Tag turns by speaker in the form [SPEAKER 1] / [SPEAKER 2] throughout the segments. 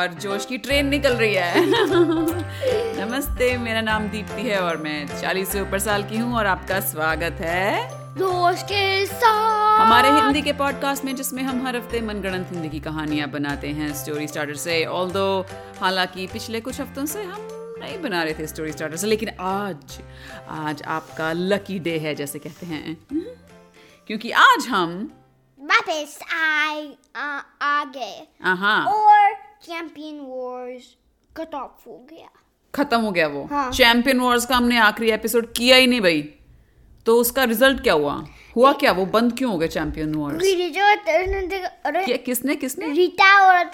[SPEAKER 1] और जोश की ट्रेन निकल रही है। नमस्ते मेरा नाम दीप्ति है और मैं 40 से ऊपर साल की हूँ और आपका स्वागत है
[SPEAKER 2] दोस्त के साथ।
[SPEAKER 1] हमारे हिंदी के पॉडकास्ट में जिसमें हम हर हफ़्ते मनगढ़ंत हिंदी की कहानियाँ बनाते हैं स्टोरी स्टार्टर से। ऑल हालाँकि पिछले कुछ हफ्तों से हम नहीं बना रहे थे स्टोरी स्टार्टर से लेकिन आज आज आपका लकी डे है जैसे कहते हैं। क्योंकि आज हम
[SPEAKER 2] वापस आए आ, आ गए और चैंपियन वॉर्स कट ऑफ़ हो गया।
[SPEAKER 1] खत्म हो गया वो। चैंपियन हाँ। वॉर्स का हमने आखिरी एपिसोड किया ही नहीं भाई। तो उसका रिज़ल्ट क्या हुआ? हुआ क्या? वो बंद क्यों हो गया चैंपियन वॉर्स क्या किसने किसने?
[SPEAKER 2] रीटा और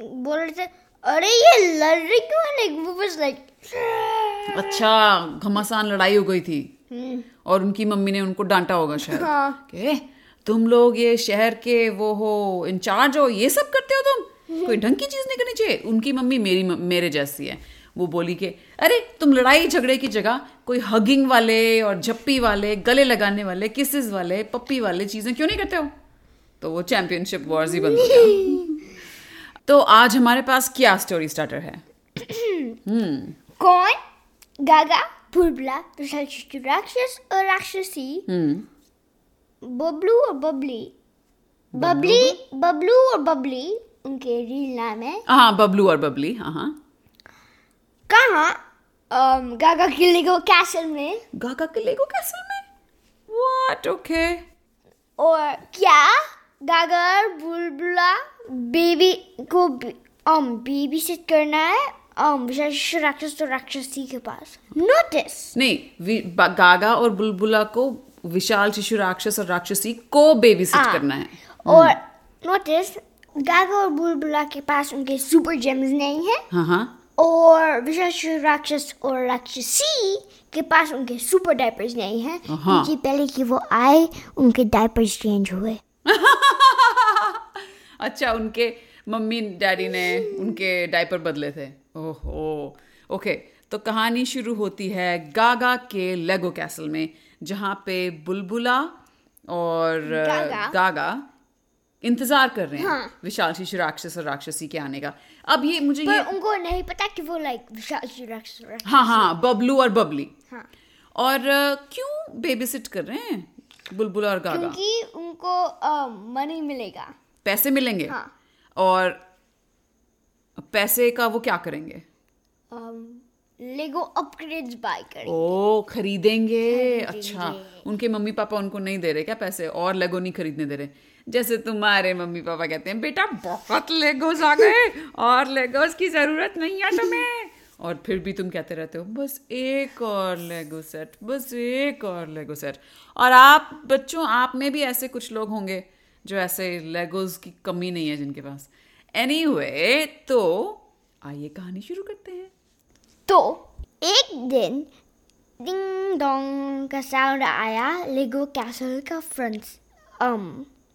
[SPEAKER 2] बोल रहे थे अरे ये लड़ रही क्यों है? लाइक वो वाज लाइक
[SPEAKER 1] अच्छा घमासान लड़ाई हो गई थी। और उनकी मम्मी ने उनको डांटा होगा शायद।
[SPEAKER 2] हाँ।
[SPEAKER 1] के? तुम लोग ये शहर के वो हो इंचार्ज हो ये सब करते हो तुम? कोई ढंग की चीज़ नहीं करनी चाहिए। उनकी मम्मी मेरी मेरे जैसी है। वो बोली कि अरे तुम लड़ाई झगड़े की जगह कोई हगिंग वाले और झप्पी वाले गले लगाने वाले किसेस वाले पप्पी वाले चीज़ें क्यों नहीं करते हो? तो वो चैंपियनशिप वॉर्स ही हो गया। तो आज हमारे पास क्या स्टोरी स्टार्टर है?
[SPEAKER 2] कौन? गागा बुलबुला राक्षस और राक्षसी।
[SPEAKER 1] हम्म।
[SPEAKER 2] बबलू और बबली। बबली? बबलू और बबली। उनके रियल नाम है।
[SPEAKER 1] हाँ बबलू और बबली हाँ हाँ।
[SPEAKER 2] कहाँ um, गागा के लेगो कैसल में?
[SPEAKER 1] गागा के लेगो कैसल में? व्हाट ओके
[SPEAKER 2] और क्या? गागा और बुलबुला बेबी को um, बेबी सिट करना है? Um, राक्षस और राक्षसी के पास। नोटिस
[SPEAKER 1] नहीं गागा और बुलबुला को विशाल शिशु राक्षस और राक्षसी को बेबी सिट
[SPEAKER 2] हाँ।
[SPEAKER 1] करना है।
[SPEAKER 2] और नोटिस गागा और बुलबुला के पास उनके सुपर जेम्स नहीं है और विशेष राक्षस और राक्षसी के पास उनके सुपर डायपर्स नहीं है
[SPEAKER 1] हाँ।
[SPEAKER 2] क्योंकि पहले कि वो आए उनके डायपर्स चेंज हुए
[SPEAKER 1] अच्छा उनके मम्मी डैडी ने उनके डायपर बदले थे। ओहो। ओके तो कहानी शुरू होती है गागा के लेगो कैसल में जहाँ पे बुलबुला और
[SPEAKER 2] गागा।
[SPEAKER 1] गागा इंतज़ार कर रहे हैं
[SPEAKER 2] हाँ।
[SPEAKER 1] विशाल शिशु राक्षस और राक्षसी के आने का। अब ये मुझे
[SPEAKER 2] पर ये उनको नहीं पता कि वो लाइक विशाल राक्षस और
[SPEAKER 1] हाँ हाँ बबलू और बबली।
[SPEAKER 2] हाँ।
[SPEAKER 1] और क्यों बेबी सिट कर रहे हैं बुलबुल और गागा?
[SPEAKER 2] क्योंकि उनको मनी मिलेगा।
[SPEAKER 1] पैसे मिलेंगे?
[SPEAKER 2] हाँ।
[SPEAKER 1] और पैसे का वो क्या करेंगे?
[SPEAKER 2] लेगो अपग्रेड्स बाय करेंगे
[SPEAKER 1] ओ खरीदेंगे। अच्छा उनके मम्मी पापा उनको नहीं दे रहे क्या पैसे? और लेगो नहीं खरीदने दे रहे। जैसे तुम्हारे मम्मी पापा कहते हैं बेटा बहुत लेगोस आ गए और लेगोस की ज़रूरत नहीं है तुम्हें। और फिर भी तुम कहते रहते हो बस एक और लेगो सेट बस एक और लेगो सेट और आप बच्चों आप में भी ऐसे कुछ लोग होंगे जो ऐसे लेगोस की कमी नहीं है जिनके पास। एनीवे तो आइए कहानी शुरू करते हैं।
[SPEAKER 2] तो एक दिन डिंग डोंग का साउंड आया लेगो कैसल का फ्रंट um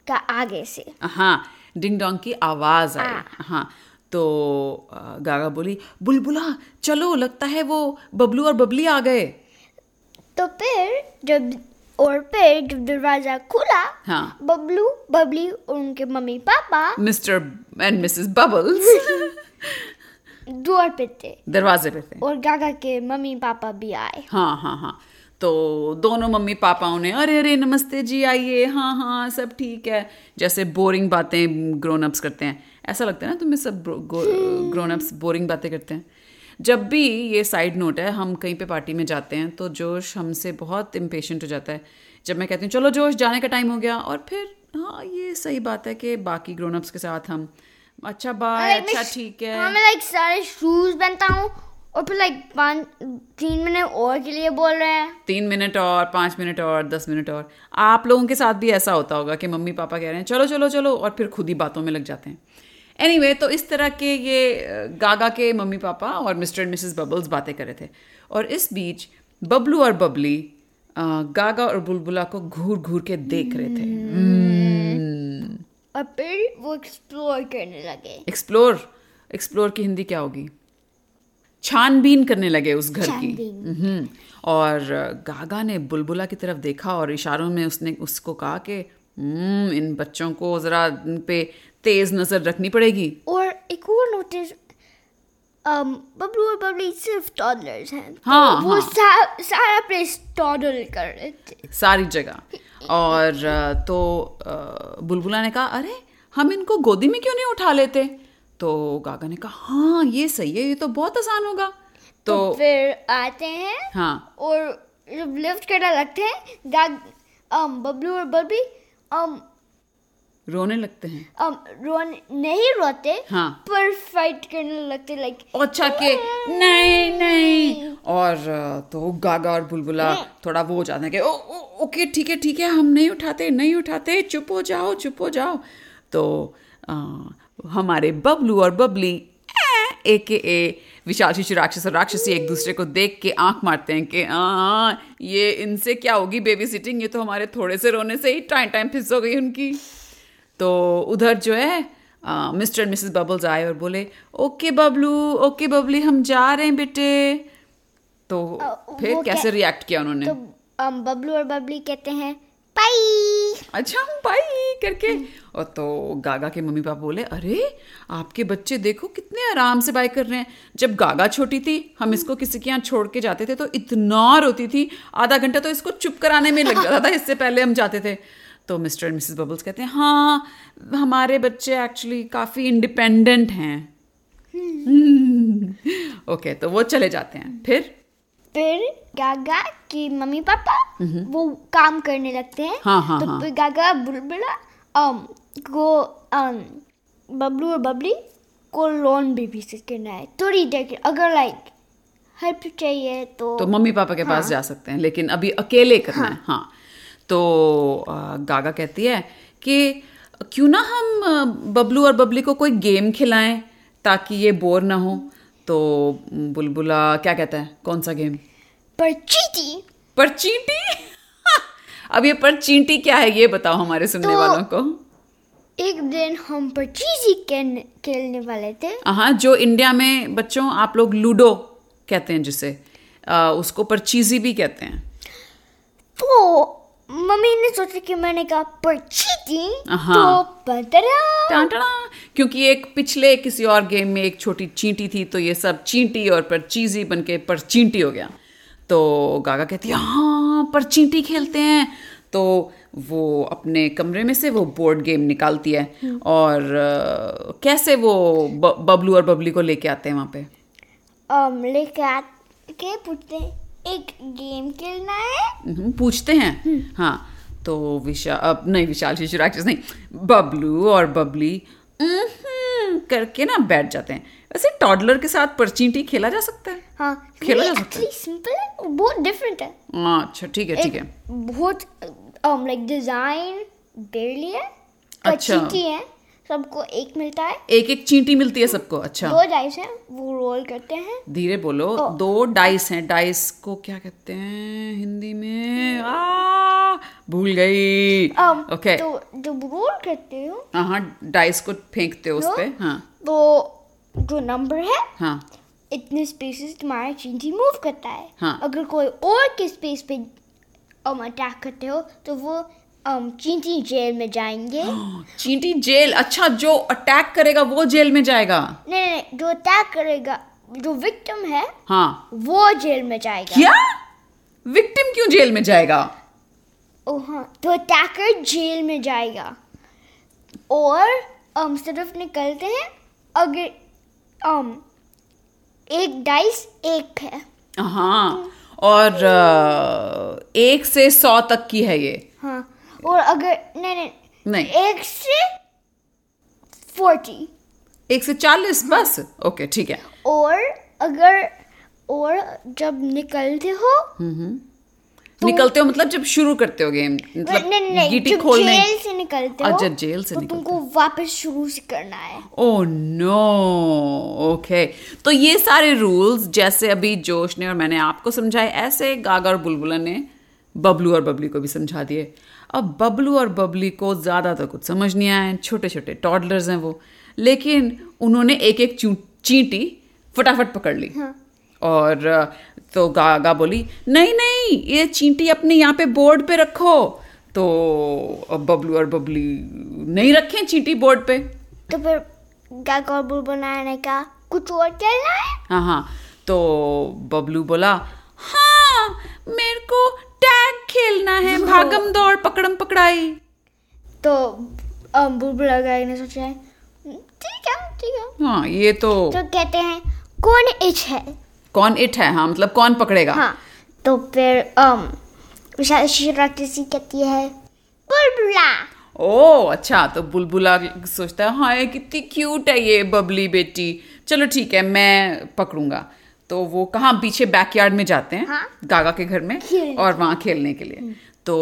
[SPEAKER 2] का आगे से।
[SPEAKER 1] हाँ डिंग डोंग की आवाज़ आई। हाँ। तो गागा बोली बुलबुला चलो लगता है वो बबलू और बबली आ गए।
[SPEAKER 2] तो फिर जब और फिर जब दरवाज़ा खुला
[SPEAKER 1] हाँ।
[SPEAKER 2] बबलू बबली और उनके mummy papa
[SPEAKER 1] mister and Mrs bubbles
[SPEAKER 2] द्वार पे थे।
[SPEAKER 1] दरवाजे पे थे।
[SPEAKER 2] और गागा के मम्मी पापा भी आए।
[SPEAKER 1] हाँ हाँ हाँ। तो दोनों मम्मी पापाओं ने अरे अरे नमस्ते जी आइए। हाँ हाँ सब ठीक है। जैसे बोरिंग बातें ग्रोन अप्स करते हैं। ऐसा लगता है ना तुम्हें सब ग्रोन अप्स बोरिंग बातें करते हैं? जब भी ये साइड नोट है हम कहीं पे पार्टी में जाते हैं तो जोश हमसे बहुत इम्पेशेंट हो जाता है। जब मैं कहती हूँ चलो जोश जाने का टाइम हो गया। और फिर हाँ ये सही बात है कि बाकी ग्रोन अप्स के साथ हम अच्छा बाय अच्छा ठीक है।
[SPEAKER 2] हाँ मैं लाइक सारे शूज़ पहनता हूँ और फिर लाइक पाँच तीन मिनट और के लिए बोल रहे हैं।
[SPEAKER 1] तीन मिनट और पाँच मिनट और दस मिनट और। आप लोगों के साथ भी ऐसा होता होगा कि मम्मी पापा कह रहे हैं चलो चलो चलो और फिर खुद ही बातों में लग जाते हैं। एनीवे anyway, तो इस तरह के ये गागा के मम्मी पापा और मिस्टर एंड मिसेस बबल्स बातें कर रहे थे। और इस बीच बबलू और बबली गागा और बुलबुला को घूर घूर के देख रहे थे।
[SPEAKER 2] और फिर वो एक्सप्लोर करने लगे।
[SPEAKER 1] एक्सप्लोर एक्सप्लोर की हिंदी क्या होगी? छानबीन करने लगे उस घर की। हम्म, और गागा ने बुलबुला की तरफ़ देखा और इशारों में उसने उसको कहा कि "हम्म, इन बच्चों को जरा इन पे तेज नज़र रखनी पड़ेगी।
[SPEAKER 2] और एक और नोटिस um, बबलू और बबली सिर्फ़ टॉडलर्स हैं।
[SPEAKER 1] हाँ, तो
[SPEAKER 2] वो
[SPEAKER 1] हाँ।
[SPEAKER 2] सा, सारा प्लेस टॉडल कर रहे थे।
[SPEAKER 1] सारी जगह। और तो बुलबुला ने कहा अरे हम इनको गोदी में क्यों नहीं उठा लेते? तो गागा ने कहा हाँ ये सही है ये तो बहुत आसान होगा।
[SPEAKER 2] तो
[SPEAKER 1] तो
[SPEAKER 2] फिर आते हैं
[SPEAKER 1] हाँ।
[SPEAKER 2] और जब लिफ्ट करने लगते हैं गाग बबलू और um,
[SPEAKER 1] रोने लगते हैं।
[SPEAKER 2] um, रोन नहीं रोते
[SPEAKER 1] हाँ।
[SPEAKER 2] पर फाइट करने लगते लाइक
[SPEAKER 1] अच्छा के नहीं नहीं। और तो गागा और बुलबुला थोड़ा वो हो जाते हैं कि ओ, ओ ओके ठीक है ठीक है हम नहीं उठाते नहीं उठाते चुप हो जाओ चुप हो जाओ। तो अ, हमारे बबलू और बबली ए के ए विशाल शिशु राक्षस और राक्षसी एक दूसरे को देख के आँख मारते हैं कि आ, ये इनसे क्या होगी बेबी सिटिंग ये तो हमारे थोड़े से रोने से ही टाइम टाइम फिस हो गई उनकी। तो उधर जो है मिस्टर एंड मिसेस बबल्स आए और बोले ओके बबलू ओके बबली हम जा रहे हैं बेटे। तो
[SPEAKER 2] अ,
[SPEAKER 1] फिर कैसे रिएक्ट किया उन्होंने?
[SPEAKER 2] तो बबलू और बबली कहते हैं बाई!
[SPEAKER 1] अच्छा बाई! करके। और तो गागा के मम्मी पापा बोले अरे आपके बच्चे देखो कितने आराम से बाय कर रहे हैं। जब गागा छोटी थी हम इसको किसी के यहाँ छोड़ के जाते थे तो इतना रोती थी आधा घंटा तो इसको चुप कराने में लग जाता था इससे पहले हम जाते थे। तो मिस्टर एंड मिसेस बबल्स कहते हैं हाँ हमारे बच्चे एक्चुअली काफ़ी इंडिपेंडेंट हैं. ओके तो वो चले जाते हैं। फिर?
[SPEAKER 2] फिर गागा की मम्मी पापा वो काम करने लगते हैं।
[SPEAKER 1] हाँ, हाँ,
[SPEAKER 2] तो
[SPEAKER 1] हाँ।
[SPEAKER 2] फिर गागा बुलबुला को बबलू और बबली को लोन बेबी सिट करना है। थोड़ी देर के अगर लाइक हेल्प चाहिए तो
[SPEAKER 1] तो मम्मी पापा के हाँ. पास जा सकते हैं लेकिन अभी अकेले करना हाँ. है। हाँ। तो गागा कहती है कि क्यों ना हम बबलू और बबली को कोई गेम खिलाएँ ताकि ये बोर ना हो? तो बुलबुला क्या कहता है? कौन सा गेम?
[SPEAKER 2] पर चीटी
[SPEAKER 1] पर चींटी अब ये पर चींटी क्या है ये बताओ हमारे सुनने
[SPEAKER 2] तो-
[SPEAKER 1] वालों को।
[SPEAKER 2] एक दिन हम परचीजी खेलने वाले थे।
[SPEAKER 1] हाँ जो इंडिया में बच्चों आप लोग लूडो कहते हैं जिसे। अ, उसको परचीजी भी कहते हैं।
[SPEAKER 2] तो मम्मी ने सोचा कि मैंने कहा पर चीटी
[SPEAKER 1] हाँ।
[SPEAKER 2] तो पतरा
[SPEAKER 1] टांटड़ा। क्योंकि एक पिछले किसी और गेम में एक छोटी चींटी थी तो ये सब चींटी और पर चीजी बन के पर चींटी हो गया। तो गागा कहती है हाँ पर चींटी खेलते हैं। तो वो अपने कमरे में से वो बोर्ड गेम निकालती है और अ, कैसे वो ब, बबलू और बबली को लेके आते हैं वहाँ पे?
[SPEAKER 2] um, लेके आके पूछते एक गेम खेलना है
[SPEAKER 1] हम्म, पूछते हैं। हाँ तो विशाल अब नहीं विशाल शिशु राक्षस नहीं बबलू और बबली करके ना बैठ जाते हैं। वैसे टॉडलर के साथ परचींटी खेला जा सकता है।
[SPEAKER 2] हाँ
[SPEAKER 1] खेला जा सकता है।
[SPEAKER 2] सिंपल है बहुत डिफरेंट है।
[SPEAKER 1] हाँ अच्छा ठीक है ठीक है।
[SPEAKER 2] बहुत लाइक डिज़ाइन बेरली है
[SPEAKER 1] अच्छा।
[SPEAKER 2] है। सबको एक मिलता है।
[SPEAKER 1] एक एक चींटी मिलती है सबको अच्छा।
[SPEAKER 2] दो डाइस हैं वो रोल करते हैं।
[SPEAKER 1] धीरे बोलो दो डाइस हैं डाइस को क्या कहते हैं हिंदी में? आ भूल गई।
[SPEAKER 2] um,
[SPEAKER 1] ओके
[SPEAKER 2] तो जब रोल करते हो
[SPEAKER 1] हाँ हाँ डाइस को फेंकते हो उस
[SPEAKER 2] नो?
[SPEAKER 1] पे हाँ।
[SPEAKER 2] तो जो नंबर है
[SPEAKER 1] हाँ।
[SPEAKER 2] इतने स्पेसेस तुम्हारा चींटी मूव करता है।
[SPEAKER 1] हाँ।
[SPEAKER 2] अगर कोई और के स्पेस पे um, अटैक करते हो तो वो um, चींटी जेल में जाएँगे।
[SPEAKER 1] चींटी जेल अच्छा जो अटैक करेगा वो जेल में जाएगा।
[SPEAKER 2] नहीं नहीं जो अटैक करेगा जो विक्टिम है
[SPEAKER 1] हाँ।
[SPEAKER 2] वो जेल में जाएगा।
[SPEAKER 1] क्या? विक्टिम क्यों जेल में जाएगा?
[SPEAKER 2] ओ हाँ तो अटैकर जेल में जाएगा। और um, सिर्फ़ निकलते हैं अगर um, एक डाइस एक है।
[SPEAKER 1] हाँ और अ, एक से सौ तक की है ये।
[SPEAKER 2] हाँ और अगर नहीं नहीं
[SPEAKER 1] नहीं।
[SPEAKER 2] एक से फोर्टी
[SPEAKER 1] एक से चालीस बस? ओके ठीक है।
[SPEAKER 2] और अगर और जब निकलते हो तो
[SPEAKER 1] निकलते हो मतलब जब शुरू करते हो गेम मतलब
[SPEAKER 2] नहीं नहीं
[SPEAKER 1] गीटी
[SPEAKER 2] जब
[SPEAKER 1] खोलने।
[SPEAKER 2] जेल से निकलते हो
[SPEAKER 1] अच्छा, जेल से
[SPEAKER 2] तो
[SPEAKER 1] निकलते
[SPEAKER 2] तुमको वापस शुरू से करना है।
[SPEAKER 1] ओ नो ओके तो ये सारे रूल्स जैसे अभी जोश ने और मैंने आपको समझाए ऐसे गागा और बुलबुला ने बबलू और बबली को भी समझा दिए। अब बबलू और बबली को ज़्यादा तो कुछ समझ नहीं आया छोटे छोटे टॉडलर्स हैं वो। लेकिन उन्होंने एक एक चींटी फटाफट पकड़ ली। और अ, तो गागा बोली नहीं नहीं ये चींटी अपने यहाँ पे बोर्ड पे रखो। तो अब बबलू और बबली नहीं रखें चींटी बोर्ड पे।
[SPEAKER 2] तो फिर गागा और बुलबुल ने कहा कुछ और खेलना है?
[SPEAKER 1] हाँ हाँ। तो बबलू बोला हाँ मेरे को खेलना है भागम दौड़ पकड़म पकड़ाई।
[SPEAKER 2] तो बुलबुला गाय ने सोचा है "हम्म, ठीक है ठीक है।
[SPEAKER 1] हाँ ये तो
[SPEAKER 2] तो कहते हैं कौन इच है?
[SPEAKER 1] कौन इट है? हाँ मतलब कौन पकड़ेगा?
[SPEAKER 2] हाँ तो फिर um, विशाल राक्षसी कहती है बुलबुला।
[SPEAKER 1] ओ अच्छा तो बुलबुला सोचता है हाँ ये कितनी क्यूट है ये बबली बेटी। चलो ठीक है मैं पकड़ूँगा। तो वो कहाँ पीछे बैकयार्ड में जाते हैं
[SPEAKER 2] हाँ।
[SPEAKER 1] गागा के घर में और वहाँ खेलने के लिए। तो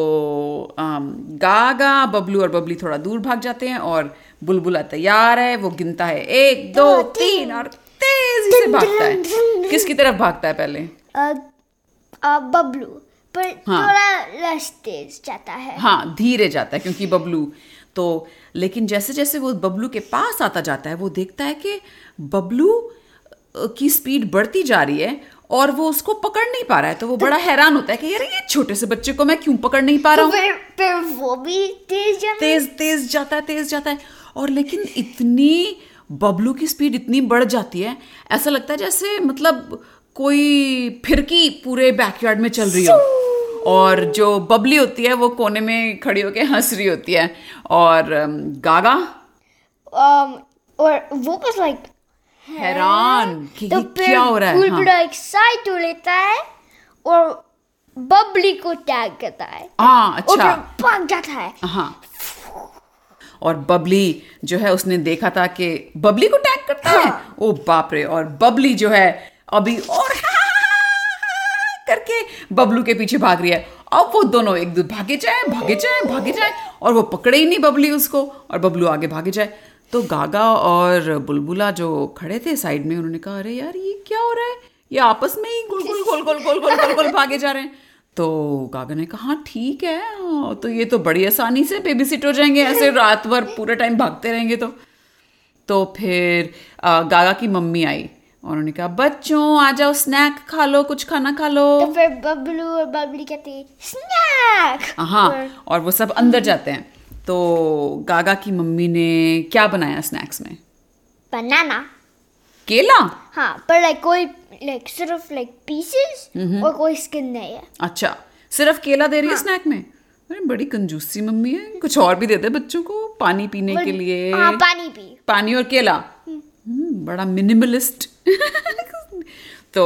[SPEAKER 1] अम, गागा बबलू और बबली थोड़ा दूर भाग जाते हैं और बुलबुला तैयार है वो गिनता है एक दो
[SPEAKER 2] दो,
[SPEAKER 1] तीन और तेज़ी से भागता है। किसकी तरफ़ भागता है पहले?
[SPEAKER 2] बबलू। पर
[SPEAKER 1] हाँ।
[SPEAKER 2] थोड़ा तेज जाता है।
[SPEAKER 1] हाँ धीरे जाता है क्योंकि बबलू। तो लेकिन जैसे जैसे वो बबलू के पास आता जाता है वो देखता है कि बबलू की स्पीड बढ़ती जा रही है और वो उसको पकड़ नहीं पा रहा है तो वो बड़ा हैरान होता है कि यार ये छोटे से बच्चे को मैं क्यों पकड़ नहीं पा रहा
[SPEAKER 2] तो
[SPEAKER 1] हूँ
[SPEAKER 2] फिर फिर वो भी तेज जाता
[SPEAKER 1] तेज तेज जाता है तेज जाता है। और लेकिन इतनी बबलू की स्पीड इतनी बढ़ जाती है ऐसा लगता है जैसे मतलब कोई फिरकी पूरे बैकयार्ड में चल रही हो। और जो बबली होती है वो कोने में खड़ी होके हंस रही होती है। और गागा?
[SPEAKER 2] Um, और वो बस लाइक
[SPEAKER 1] हैरान कि
[SPEAKER 2] तो
[SPEAKER 1] क्या हो रहा है हाँ,
[SPEAKER 2] बुलबुला एक साइड हो लेता है और बबली को टैग करता है
[SPEAKER 1] हाँ अच्छा
[SPEAKER 2] फिर भाग जाता है
[SPEAKER 1] हाँ और बबली जो है उसने देखा था कि बबली को टैग करता हाँ। है। ओ बाप रे और बबली जो है अभी और करके बबलू के पीछे भाग रही है। अब वो दोनों एक दूसरे भागे जाए भागे जाए भागे जाए। और वो पकड़े ही नहीं बबली उसको। और बबलू आगे भागे जाए। तो गागा और बुलबुला जो खड़े थे साइड में उन्होंने कहा अरे यार ये क्या हो रहा है? ये आपस में ही गुल गुल गोल गोल गोल गोल गोल गोल भागे जा रहे हैं। तो गागा ने कहा हाँ ठीक है हाँ, तो ये तो बड़ी आसानी से बेबी सिट हो जाएँगे ऐसे रात भर पूरा टाइम भागते रहेंगे तो। तो फिर गागा की मम्मी आई और उन्होंने कहा बच्चों आ जाओ स्नैक खा लो कुछ खाना खा लो।
[SPEAKER 2] तो फिर बबलू और बबली कहते स्नैक
[SPEAKER 1] हाँ और वो सब अंदर जाते हैं। तो गागा की मम्मी ने क्या बनाया स्नैक्स में?
[SPEAKER 2] बनाना
[SPEAKER 1] केला?
[SPEAKER 2] हाँ पर लाइक कोई लाइक सिर्फ़ लाइक पीसेस और कोई स्किन नहीं है।
[SPEAKER 1] अच्छा सिर्फ़ केला दे रही है स्नैक में? अरे बड़ी कंजूसी मम्मी है। कुछ और भी दे दे बच्चों को पानी पीने के लिए।
[SPEAKER 2] हाँ पानी पी।
[SPEAKER 1] पानी और केला? हम्म, बड़ा मिनिमलिस्ट तो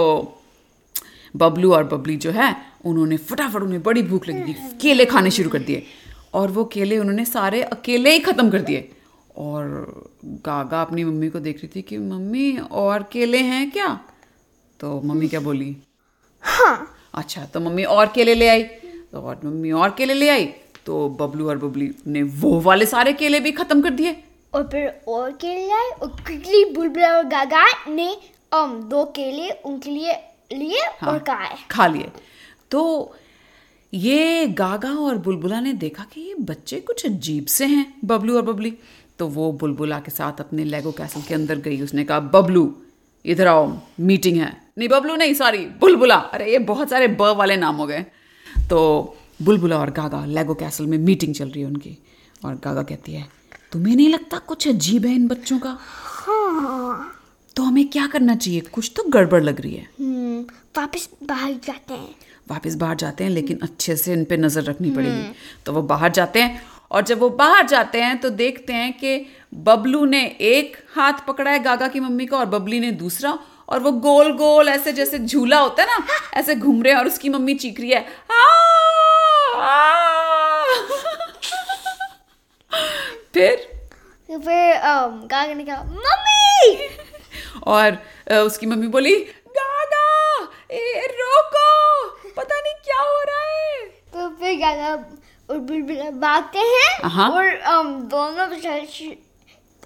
[SPEAKER 1] बबलू और बबली जो है उन्होंने फटाफट उन्हें बड़ी भूख लगी थी। केले खाने शुरू कर दिए। और वो केले उन्होंने सारे अकेले ही खत्म कर दिए। और गागा अपनी मम्मी को देख रही थी कि मम्मी और केले हैं क्या? तो मम्मी क्या बोली?
[SPEAKER 2] हाँ।
[SPEAKER 1] अच्छा तो मम्मी और केले ले आई। तो और मम्मी और केले ले आई तो बबलू और बबली ने वो वाले सारे केले भी खत्म कर दिए।
[SPEAKER 2] और फिर और केले लाए और क्विकली बुलबुला और गागा ने um, दो केले उनके लिए लिए हाँ, और खाए।
[SPEAKER 1] खा लिए। तो ये गागा और बुलबुला ने देखा कि ये बच्चे कुछ अजीब से हैं बबलू और बबली। तो वो बुलबुला के साथ अपने लेगो कैसल के अंदर गई। उसने कहा बबलू इधर आओ मीटिंग है। नहीं बबलू नहीं सॉरी बुलबुला। अरे ये बहुत सारे ब वाले नाम हो गए। तो बुलबुला और गागा लेगो कैसल में मीटिंग चल रही है उनकी। और गागा कहती है तुम्हें नहीं लगता कुछ अजीब है इन बच्चों का?
[SPEAKER 2] हाँ।
[SPEAKER 1] तो हमें क्या करना चाहिए? कुछ तो गड़बड़ लग रही है।
[SPEAKER 2] हम्म, वापस बाहर जाते हैं।
[SPEAKER 1] वापस बाहर जाते हैं लेकिन अच्छे से इन पे नज़र रखनी पड़ेगी। तो वो बाहर जाते हैं और जब वो बाहर जाते हैं तो देखते हैं कि बबलू ने एक हाथ पकड़ा है गागा की मम्मी का और बबली ने दूसरा और वो गोल गोल ऐसे जैसे झूला होता है ना ऐसे घूम रहे हैं और उसकी मम्मी चीख रही है। फिर
[SPEAKER 2] फिर गागा ने कहा मम्मी!
[SPEAKER 1] और उसकी मम्मी बोली गागा ए, रोको! क्या हो रहा है?
[SPEAKER 2] तो फिर गागा और बुलबुला भागते हैं
[SPEAKER 1] हाँ।
[SPEAKER 2] और दोनों विशाल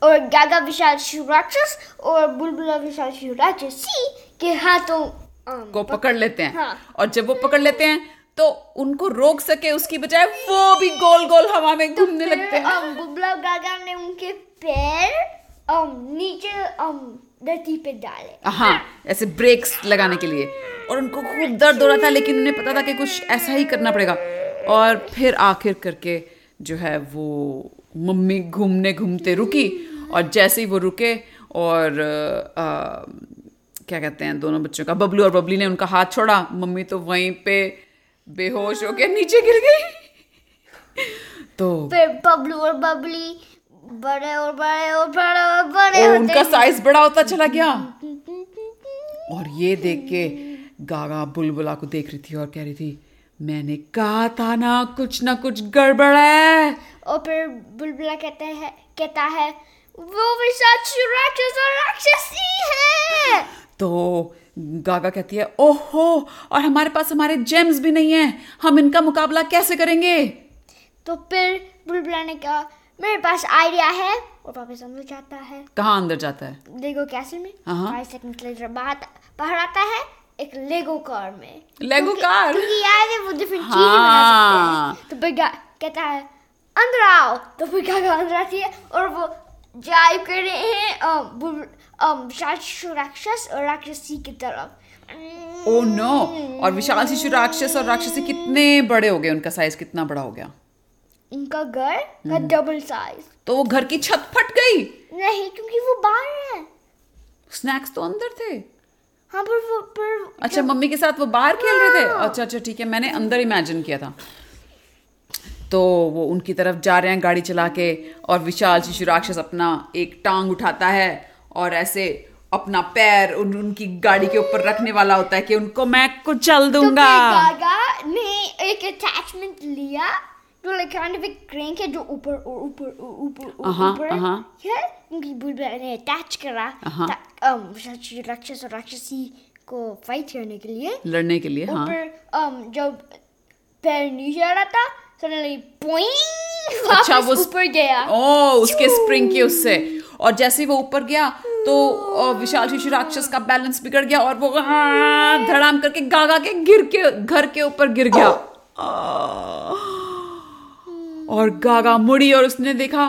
[SPEAKER 2] और गागा विशाल शिव राक्षस और बुलबुला विशाल शिव राक्षसी के हाथों
[SPEAKER 1] को पकड़ लेते हैं।
[SPEAKER 2] हाँ।
[SPEAKER 1] और जब वो पकड़ लेते हैं तो उनको रोक सके उसकी बजाय वो भी गोल गोल हवा में घूमने
[SPEAKER 2] फिर,
[SPEAKER 1] लगते हैं।
[SPEAKER 2] बुलबुला गागा ने उनके पैर नीचे धरती पे डाले।
[SPEAKER 1] हाँ ऐसे ब्रेक्स लगाने के लिए। और उनको खूब दर्द हो रहा था लेकिन उन्हें पता था कि कुछ ऐसा ही करना पड़ेगा। और फिर आखिर करके जो है वो मम्मी घूमने घूमते रुकी और जैसे ही वो रुके और अ, अ, क्या कहते हैं दोनों बच्चों का बबलू और बबली ने उनका हाथ छोड़ा मम्मी तो वहीं पे बेहोश होकर नीचे गिर गई। तो
[SPEAKER 2] फिर बबलू और बबली बड़े और बड़े और बड़े और बड़े
[SPEAKER 1] उनका साइज़ बड़ा होता चला गया। और ये देख के गागा बुलबुला को देख रही थी और कह रही थी मैंने कहा था ना कुछ ना कुछ गड़बड़ है।
[SPEAKER 2] और फिर बुलबुला कहते हैं कहता है वो विशाच राक्षस और राक्षसी है।
[SPEAKER 1] तो गागा कहती है ओहो और हमारे पास हमारे जेम्स भी नहीं है। हम इनका मुकाबला कैसे करेंगे?
[SPEAKER 2] तो फिर बुलबुला ने कहा मेरे पास आइडिया है। और वापस अंदर जाता है।
[SPEAKER 1] कहाँ अंदर जाता है?
[SPEAKER 2] लेगो कैसल में।
[SPEAKER 1] हाँ।
[SPEAKER 2] फाइव सेकंड लेटर बाहर बाहर आता है। एक लेगो कार में।
[SPEAKER 1] Lego car?
[SPEAKER 2] क्योंकि है वो डिफरेंट चीज़ें
[SPEAKER 1] हाँ।
[SPEAKER 2] बना सकते हैं। तो फिर कहता है अंदर आओ। तो फिर गागा अंदर आती है और वो ड्राइव कर रहे हैं बुल- राक्षस और राक्षसी की तरफ़।
[SPEAKER 1] Oh oh, no no. और विशाल शिशु राक्षस और राक्षसी कितने बड़े हो गए? उनका साइज़ कितना बड़ा हो गया?
[SPEAKER 2] उनका घर का
[SPEAKER 1] हम्म।
[SPEAKER 2] डबल साइज़
[SPEAKER 1] तो वो घर की छत फट गई?
[SPEAKER 2] नहीं क्योंकि वो बाहर है।
[SPEAKER 1] स्नैक्स तो अंदर थे।
[SPEAKER 2] हाँ पर वो पर
[SPEAKER 1] अच्छा मम्मी के साथ वो बाहर खेल रहे थे? अच्छा अच्छा ठीक है मैंने अंदर इमेजिन किया था। तो वो उनकी तरफ़ जा रहे हैं गाड़ी चला के और विशाल शिशु राक्षस अपना एक टांग उठाता है और ऐसे अपना पैर उन, उनकी गाड़ी के ऊपर रखने वाला होता है कि उनको मैं कुचल
[SPEAKER 2] तो
[SPEAKER 1] दूँगा।
[SPEAKER 2] गागा ने एक अटैचमेंट लिया? जो लाइक काइंड ऑफ़ एक क्रैंक है जो ऊपर और ऊपर और ऊपर और
[SPEAKER 1] अहाँ,
[SPEAKER 2] ऊपर। है। क्योंकि बुलबुला ने अटैच करा। ता- um, राक्षस और राक्षसी को फाइट करने के लिए।
[SPEAKER 1] लड़ने के लिए हाँ।
[SPEAKER 2] ऊपर um, जब पैर नीचे आ रहा था सडनली पोइंग
[SPEAKER 1] अच्छा वो
[SPEAKER 2] ऊपर गया।
[SPEAKER 1] ओ उसके स्प्रिंग के उससे। और जैसे ही वो ऊपर गया तो विशाल शिशु राक्षस का बैलेंस बिगड़ गया और वो हाँ, धड़ाम करके गागा के गिर के घर के ऊपर गिर गया। और गागा मुड़ी और उसने देखा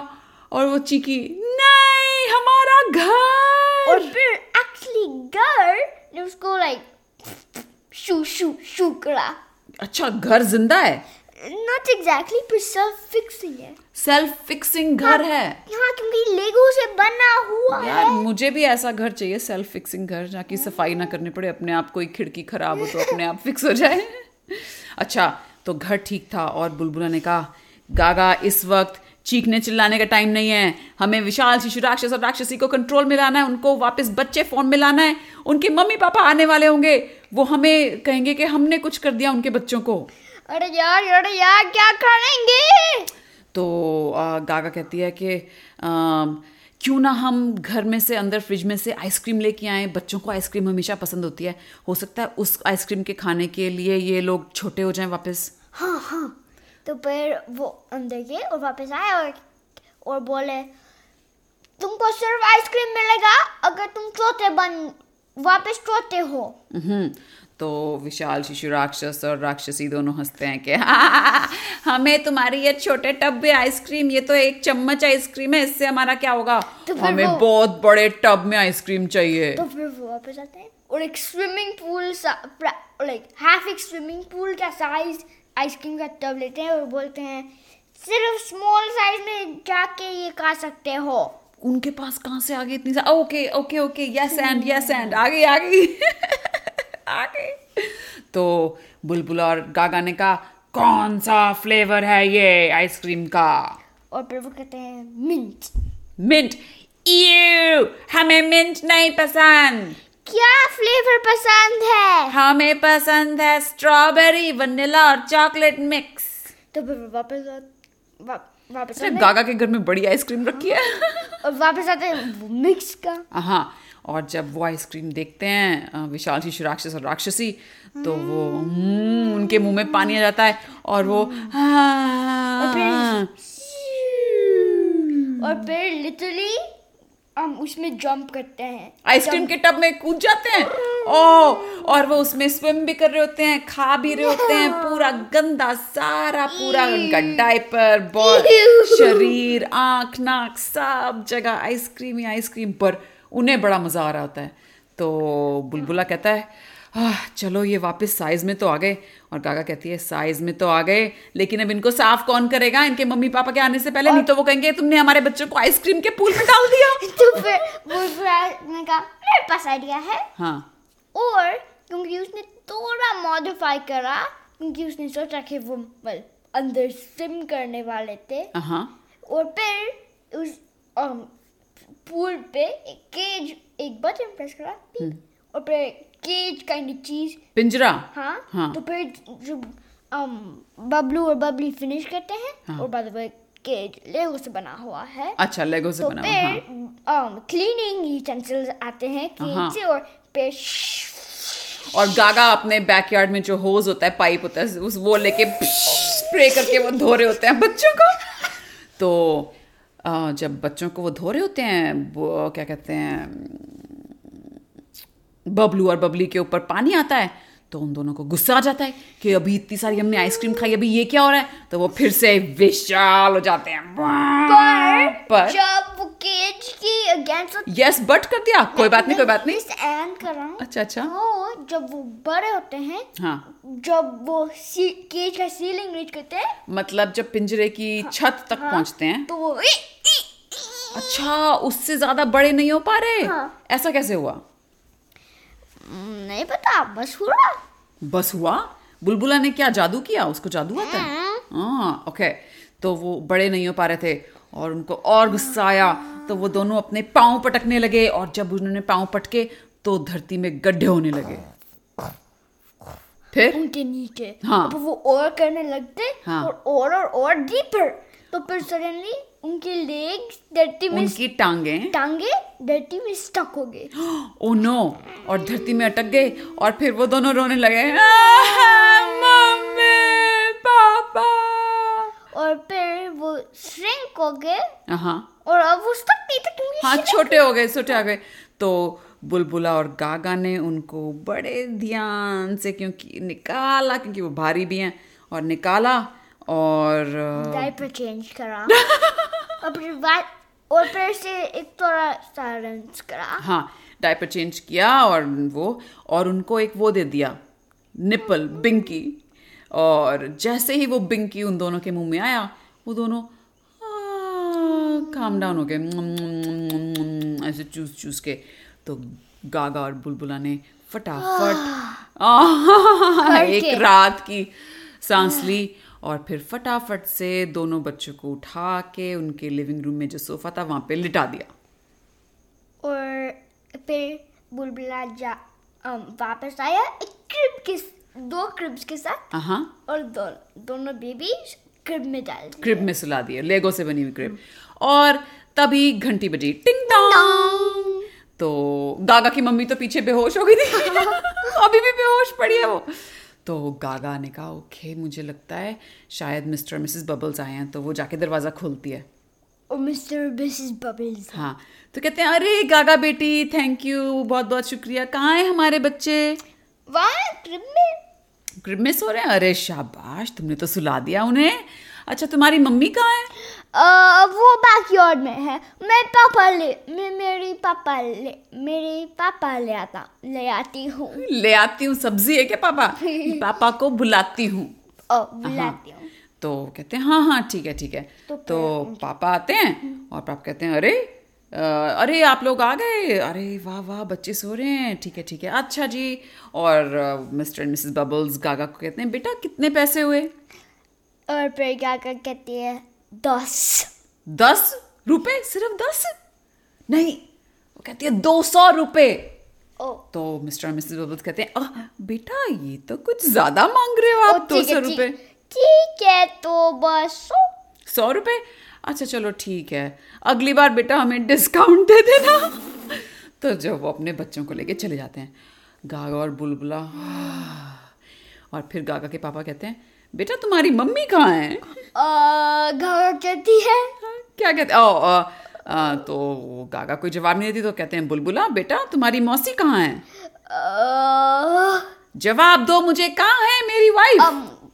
[SPEAKER 1] और वो चीखी नहीं हमारा घर!
[SPEAKER 2] और फिर एक्चुअली घर ने उसको लाइक शू शू शू करा।
[SPEAKER 1] अच्छा घर ज़िंदा है?
[SPEAKER 2] नॉट एग्जैक्टली पर सेल्फ फिक्सिंग है।
[SPEAKER 1] सेल्फ फिक्सिंग घर है?
[SPEAKER 2] हाँ क्योंकि लेगो से बना हुआ
[SPEAKER 1] यार
[SPEAKER 2] है।
[SPEAKER 1] मुझे भी ऐसा घर चाहिए सेल्फ फिक्सिंग घर जहाँ की सफ़ाई ना करनी पड़े अपने आप कोई खिड़की खराब हो तो अपने आप फिक्स हो जाए। अच्छा तो घर ठीक था और बुलबुला ने कहा गागा इस वक्त चीखने चिल्लाने का टाइम नहीं है। हमें विशाल शिशु राक्षस और राक्षसी को कंट्रोल में लाना है। उनको वापस बच्चे फॉर्म में लाना है। उनके मम्मी पापा आने वाले होंगे। वो हमें कहेंगे कि हमने कुछ कर दिया उनके बच्चों को।
[SPEAKER 2] अरे यार अरे यार क्या करेंगे
[SPEAKER 1] तो आ, गागा कहती है कि क्यों ना हम घर में से अंदर फ्रिज में से आइसक्रीम लेके आए। बच्चों को आइसक्रीम हमेशा पसंद होती है। हो सकता है उस आइसक्रीम के खाने के लिए ये लोग छोटे हो जाएँ वापस।
[SPEAKER 2] हाँ हाँ। तो फिर वो अंदर गए और वापस आए और और बोले तुमको सिर्फ़ आइसक्रीम मिलेगा अगर तुम छोटे बन वापस छोटे हो.
[SPEAKER 1] हम्म तो विशाल शिशु राक्षस और राक्षसी दोनों हँसते हैं कि हमें तुम्हारी ये छोटे टब में आइसक्रीम ये तो एक चम्मच आइसक्रीम है इससे हमारा क्या होगा?
[SPEAKER 2] तो
[SPEAKER 1] हमें बहुत बड़े टब में आइसक्रीम चाहिए.
[SPEAKER 2] तो फिर वो वापस आते हैं और एक स्विमिंग पूल लाइक हाफ़ एक स्विमिंग पूल का साइज़ आइसक्रीम का टब लेते हैं और बोलते हैं सिर्फ़ स्मॉल साइज़ में जाके ये खा सकते हो।
[SPEAKER 1] उनके पास कहाँ से आ गई इतनी सा? Okay okay okay yes and yes and आ गई आ गई। आ गई। तो बुलबुल और गागा ने कहा कौन सा फ्लेवर है ये आइसक्रीम का?
[SPEAKER 2] और फिर वो कहते हैं मिंट
[SPEAKER 1] मिंट यू हमें मिंट नहीं पसंद।
[SPEAKER 2] क्या फ्लेवर पसंद है?
[SPEAKER 1] हमें पसंद है स्ट्रॉबेरी वनीला और चॉकलेट मिक्स
[SPEAKER 2] तो वापस वा, वापस आते
[SPEAKER 1] गागा के घर में बड़ी आइसक्रीम रखी है।
[SPEAKER 2] और वापस आते हैं मिक्स का।
[SPEAKER 1] हाँ और जब वो आइसक्रीम देखते हैं विशाल शिशु राक्षस और राक्षसी तो वो हम्म, उनके मुँह में पानी आ जाता है और वो हाँ,
[SPEAKER 2] और फिर लिटरली हम उसमें जंप करते हैं।
[SPEAKER 1] आइसक्रीम के टब में कूद जाते हैं? ओ और वो उसमें स्विम भी कर रहे होते हैं खा भी रहे होते हैं पूरा गंदा सारा पूरा उनका डायपर बॉल शरीर आँख नाक सब जगह आइसक्रीम ही आइसक्रीम पर उन्हें बड़ा मज़ा आ रहा होता है। तो बुलबुला कहता है चलो ये वापस साइज़ में तो आ गए। और गागा कहती है साइज़ में तो आ गए लेकिन अब इनको साफ़ कौन करेगा? इनके मम्मी पापा के आने से पहले नहीं तो वो कहेंगे तुमने हमारे बच्चों को आइसक्रीम के पूल में डाल दिया।
[SPEAKER 2] तो फिर बुलबुला कहा मेरे पास आइडिया है।
[SPEAKER 1] हाँ।
[SPEAKER 2] और क्योंकि उसने थोड़ा मॉडिफाई करा क्योंकि उसने सोचा कि वो अंदर स्विम करने वाले थे।
[SPEAKER 1] हाँ
[SPEAKER 2] और फिर उस पूल पे एक केज एक बटन प्रेस करा
[SPEAKER 1] हम्म।
[SPEAKER 2] और फिर केज काइंड ऑफ़ चीज़
[SPEAKER 1] पिंजरा
[SPEAKER 2] हाँ
[SPEAKER 1] हाँ।
[SPEAKER 2] तो फिर जब um, बबलू और बबली फिनिश करते हैं
[SPEAKER 1] हाँ।
[SPEAKER 2] और बाद में केज लेगो से बना हुआ है
[SPEAKER 1] अच्छा लेगो से
[SPEAKER 2] तो
[SPEAKER 1] बना हुआ हाँ
[SPEAKER 2] फिर क्लीनिंग यूटेंसिल्स आते हैं केज हाँ। से और फिर
[SPEAKER 1] और गागा अपने बैकयार्ड में जो होज होता है पाइप होता है उस वो लेके स्प्रे करके वो धो रहे होते हैं बच्चों को तो जब बच्चों को वो धो रहे होते हैं वो क्या कहते हैं बबलू और बबली के ऊपर पानी आता है तो उन दोनों को गुस्सा आ जाता है कि अभी इतनी सारी हमने आइसक्रीम खाई अभी ये क्या हो रहा है? तो वो फिर से विशाल हो जाते हैं।
[SPEAKER 2] पर,
[SPEAKER 1] पर
[SPEAKER 2] जब केज की अगेंस्ट
[SPEAKER 1] यस बट कर दिया। कोई बात नहीं कोई बात नहीं।
[SPEAKER 2] एंड कर रहा हूँ
[SPEAKER 1] अच्छा अच्छा।
[SPEAKER 2] तो जब वो बड़े होते हैं
[SPEAKER 1] हाँ।
[SPEAKER 2] जब वो सी, केज का सीलिंग रीच करते हैं
[SPEAKER 1] मतलब जब पिंजरे की छत तक हाँ, पहुँचते हैं।
[SPEAKER 2] तो वो
[SPEAKER 1] अच्छा उससे ज़्यादा बड़े नहीं हो पा रहे?
[SPEAKER 2] हाँ।
[SPEAKER 1] ऐसा कैसे हुआ?
[SPEAKER 2] नहीं पता बस हुआ।
[SPEAKER 1] बस हुआ? बुलबुला ने क्या जादू किया? उसको जादू आता है? हाँ। ओके तो वो बड़े नहीं हो पा रहे थे और उनको और गुस्सा आया। तो वो दोनों अपने पाँव पटकने लगे और जब उन्होंने पाँव पटके तो धरती में गड्ढे होने लगे। फिर?
[SPEAKER 2] उनके नीचे।
[SPEAKER 1] हाँ।
[SPEAKER 2] वो और करने लगते
[SPEAKER 1] हाँ।
[SPEAKER 2] और और और और डीपर तो फिर सडनली उनके लेग्स धरती में
[SPEAKER 1] उनकी टांगे?
[SPEAKER 2] टांगे धरती में स्टक हो गए।
[SPEAKER 1] ओ नो और धरती में अटक गए और फिर वो दोनों रोने लगे। Mummy papa.
[SPEAKER 2] और फिर वो श्रिंक हो गए।
[SPEAKER 1] हाँ।
[SPEAKER 2] और अब वो स्टक नहीं था क्योंकि
[SPEAKER 1] हाँ छोटे हो गए छोटे आ गए। तो बुलबुला और गागा ने उनको बड़े ध्यान से क्योंकि निकाला क्योंकि वो भारी भी हैं और निकाला और
[SPEAKER 2] डायपर चेंज करा। और फिर और फिर से एक थोड़ा करा।
[SPEAKER 1] हाँ डायपर चेंज किया और वो और उनको एक वो दे दिया निपल बिंकी और जैसे ही वो बिंकी उन दोनों के मुँह में आया वो दोनों काम डाउन हो गए। ऐसे चूस चूस के तो गागा और बुलबुला ने फटाफट एक रात की सांस ली और फिर फटाफट से दोनों बच्चों को उठा के उनके लिविंग रूम में जो सोफा था वहाँ पे लिटा दिया।
[SPEAKER 2] और फिर बुलबुला जा वापस आया एक क्रिब के दो क्रिब्स के साथ।
[SPEAKER 1] हाँ
[SPEAKER 2] और दो, दोनों बेबी क्रिब में डाल
[SPEAKER 1] क्रिब में सुला दिए लेगो से बनी हुई क्रिब और तभी घंटी बजी टिंग टोंग तो गागा की मम्मी तो पीछे बेहोश हो गई थी। अभी भी बेहोश पड़ी है वो। तो गागा ने कहा ओके मुझे लगता है शायद मिस्टर और मिसेस बबल्स आए हैं तो वो जाके दरवाज़ा खोलती है।
[SPEAKER 2] और मिस्टर मिसेस बबल्स।
[SPEAKER 1] हाँ तो कहते हैं अरे गागा बेटी थैंक यू बहुत बहुत शुक्रिया। कहाँ हैं हमारे बच्चे?
[SPEAKER 2] वाह क्रिब में।
[SPEAKER 1] क्रिब में सो रहे हैं? अरे शाबाश तुमने तो सुला दिया उन्हें। अच्छा तुम्हारी मम्मी कहाँ है?
[SPEAKER 2] अ, वो बैकयार्ड में है। मैं पापा ले मैं मेरी पापा ले मेरे पापा ले आता ले आती हूँ।
[SPEAKER 1] ले आती हूँ सब्ज़ी है क्या पापा? पापा को बुलाती हूँ।
[SPEAKER 2] बुलाती हूँ।
[SPEAKER 1] तो कहते हैं हाँ हाँ ठीक है ठीक है।
[SPEAKER 2] तो
[SPEAKER 1] तो पापा आते हैं और पापा कहते हैं अरे अ, अरे आप लोग आ गए? अरे वाह वाह बच्चे सो रहे हैं। ठीक है ठीक है। अच्छा जी और mister and Mrs Bubbles Gaga को कहते हैं बेटा कितने पैसे हुए?
[SPEAKER 2] और फिर क्या कर कहती है दस।
[SPEAKER 1] दस रुपए? सिर्फ़ दस? नहीं वो कहती है दो सौ रुपए। तो मिस्टर और मिसेस बबल्स कहते हैं "आह, बेटा ये तो कुछ ज़्यादा मांग रहे हो आप दो सौ रुपए।
[SPEAKER 2] ठीक- है तो बस। सौ?
[SPEAKER 1] सौ रुपए? अच्छा चलो ठीक है। अगली बार बेटा हमें डिस्काउंट दे देना। तो जब वो अपने बच्चों को लेके चले जाते हैं गागा और बुलबुला और फिर गागा के पापा कहते हैं बेटा तुम्हारी मम्मी कहाँ है?
[SPEAKER 2] घर कहती है।
[SPEAKER 1] क्या कहते हैं ओ, अ, अ, तो गागा कोई जवाब नहीं देती तो कहते हैं बुलबुला बेटा तुम्हारी मौसी कहाँ है? जवाब दो मुझे कहाँ है मेरी वाइफ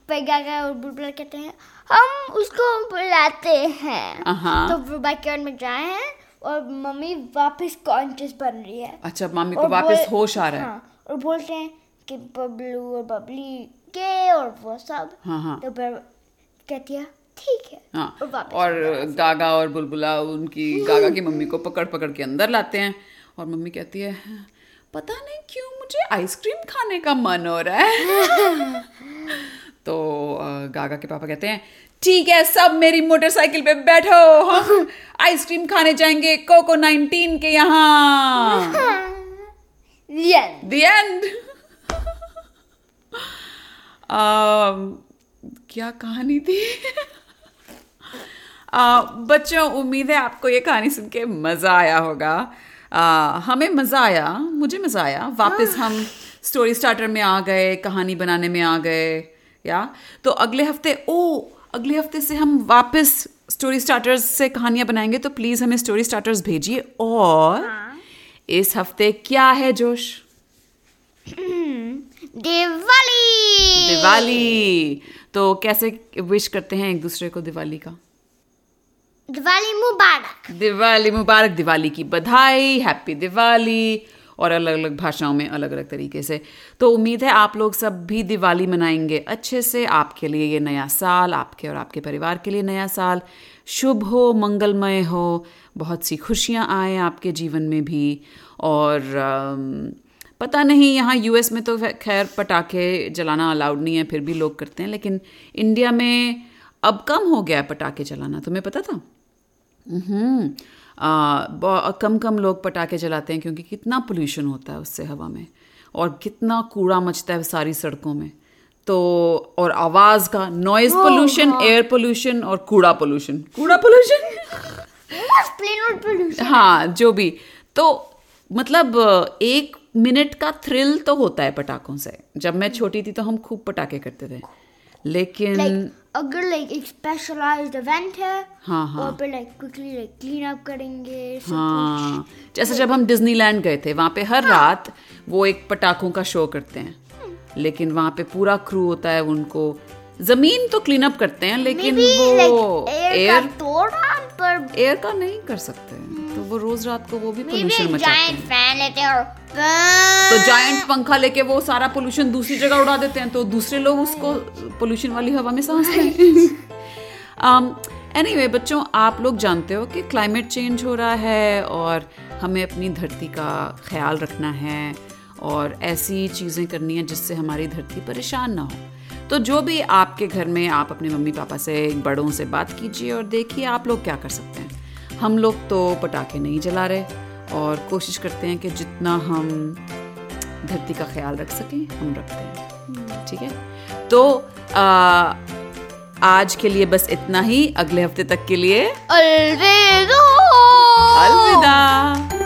[SPEAKER 2] पेगागा और बुलबुल कहते हैं हम उसको बुलाते हैं। तो वो बैकयार्ड में जाए हैं और मम्मी वापस कॉन्शियस बन रही है।
[SPEAKER 1] अच्छा मम्मी को वापस होश आ रहा है।
[SPEAKER 2] हाँ, और बोलते हैं कि बबलू और बबली के और वो सब
[SPEAKER 1] हाँ हाँ।
[SPEAKER 2] तो फिर कहती है ठीक है
[SPEAKER 1] हाँ
[SPEAKER 2] और
[SPEAKER 1] और गागा और बुलबुला उनकी गागा की मम्मी को पकड़ पकड़ के अंदर लाते हैं। और मम्मी कहती है पता नहीं क्यों मुझे आइसक्रीम खाने का मन हो रहा है। तो गागा के पापा कहते हैं ठीक है सब मेरी मोटरसाइकिल पे बैठो। हम आइसक्रीम खाने जाएँगे कोको 19 के यहाँ।
[SPEAKER 2] Yeah.
[SPEAKER 1] the end. क्या कहानी थी? आ, बच्चों उम्मीद है आपको ये कहानी सुन के मज़ा आया होगा। आ, हमें मज़ा आया मुझे मज़ा आया। वापस हम स्टोरी स्टार्टर में आ गए कहानी बनाने में आ गए या? तो अगले हफ़्ते ओ अगले हफ़्ते से हम वापस स्टोरी स्टार्टर्स से कहानियाँ बनाएँगे तो प्लीज़ हमें स्टोरी स्टार्टर्स भेजिए। और इस हफ़्ते क्या है जोश?
[SPEAKER 2] दिवाली।
[SPEAKER 1] दिवाली। तो कैसे विश करते हैं एक दूसरे को दिवाली का?
[SPEAKER 2] दिवाली मुबारक।
[SPEAKER 1] दिवाली मुबारक दिवाली की बधाई हैप्पी दिवाली और अलग अलग भाषाओं में अलग अलग तरीके से। तो उम्मीद है आप लोग सब भी दिवाली मनाएँगे अच्छे से। आपके लिए ये नया साल आपके और आपके परिवार के लिए नया साल शुभ हो मंगलमय हो। बहुत सी खुशियाँ आए आपके जीवन में भी। और पता नहीं यहाँ यूएस में तो खैर पटाखे जलाना अलाउड नहीं है फिर भी लोग करते हैं लेकिन इंडिया में अब कम हो गया है पटाखे जलाना तुम्हें पता था? हम्म। आ, कम कम लोग पटाखे जलाते हैं क्योंकि कितना पोल्यूशन होता है उससे हवा में और कितना कूड़ा मचता है सारी सड़कों में। तो और आवाज़ का नॉइज़ पोल्यूशन एयर पोल्यूशन और कूड़ा पोल्यूशन कूड़ा पोल्यूशन हाँ जो भी। तो मतलब एक मिनट का थ्रिल तो होता है पटाखों से। जब मैं छोटी थी तो हम खूब पटाखे करते थे। लेकिन
[SPEAKER 2] अगर लाइक एक स्पेशलाइज्ड इवेंट है
[SPEAKER 1] हाँ, हाँ।
[SPEAKER 2] और फिर like quickly like clean up करेंगे
[SPEAKER 1] हाँ जैसे जब हम डिज्नीलैंड गए थे वहाँ पे हर रात वो एक पटाखों का शो करते हैं। लेकिन वहाँ पे पूरा क्रू होता है उनको। ज़मीन तो क्लीन अप करते हैं लेकिन
[SPEAKER 2] Maybe,
[SPEAKER 1] वो
[SPEAKER 2] like, air
[SPEAKER 1] एयर
[SPEAKER 2] का तोड़ा पर
[SPEAKER 1] एयर का नहीं कर सकते। तो वो रोज रात को वो भी पोल्यूशन मचाते
[SPEAKER 2] giant लेते हैं और
[SPEAKER 1] तो जायंट पंखा लेके वो सारा पोल्यूशन दूसरी जगह उड़ा देते हैं तो दूसरे लोग उसको पोल्यूशन वाली हवा में सांस लें। एनीवे बच्चों आप लोग जानते हो कि क्लाइमेट चेंज हो रहा है और हमें अपनी धरती का ख्याल रखना है और ऐसी चीज़ें करनी है जिससे हमारी धरती परेशान ना हो। तो जो भी आपके घर में आप अपने मम्मी पापा से बड़ों से बात कीजिए और देखिए आप लोग क्या कर सकते हैं। हम लोग तो पटाखे नहीं जला रहे और कोशिश करते हैं कि जितना हम धरती का ख्याल रख सकें हम रखते हैं। हम्म। ठीक है? तो आ, आज के लिए बस इतना ही। अगले हफ़्ते तक के लिए अलविदा।
[SPEAKER 2] अलविदा।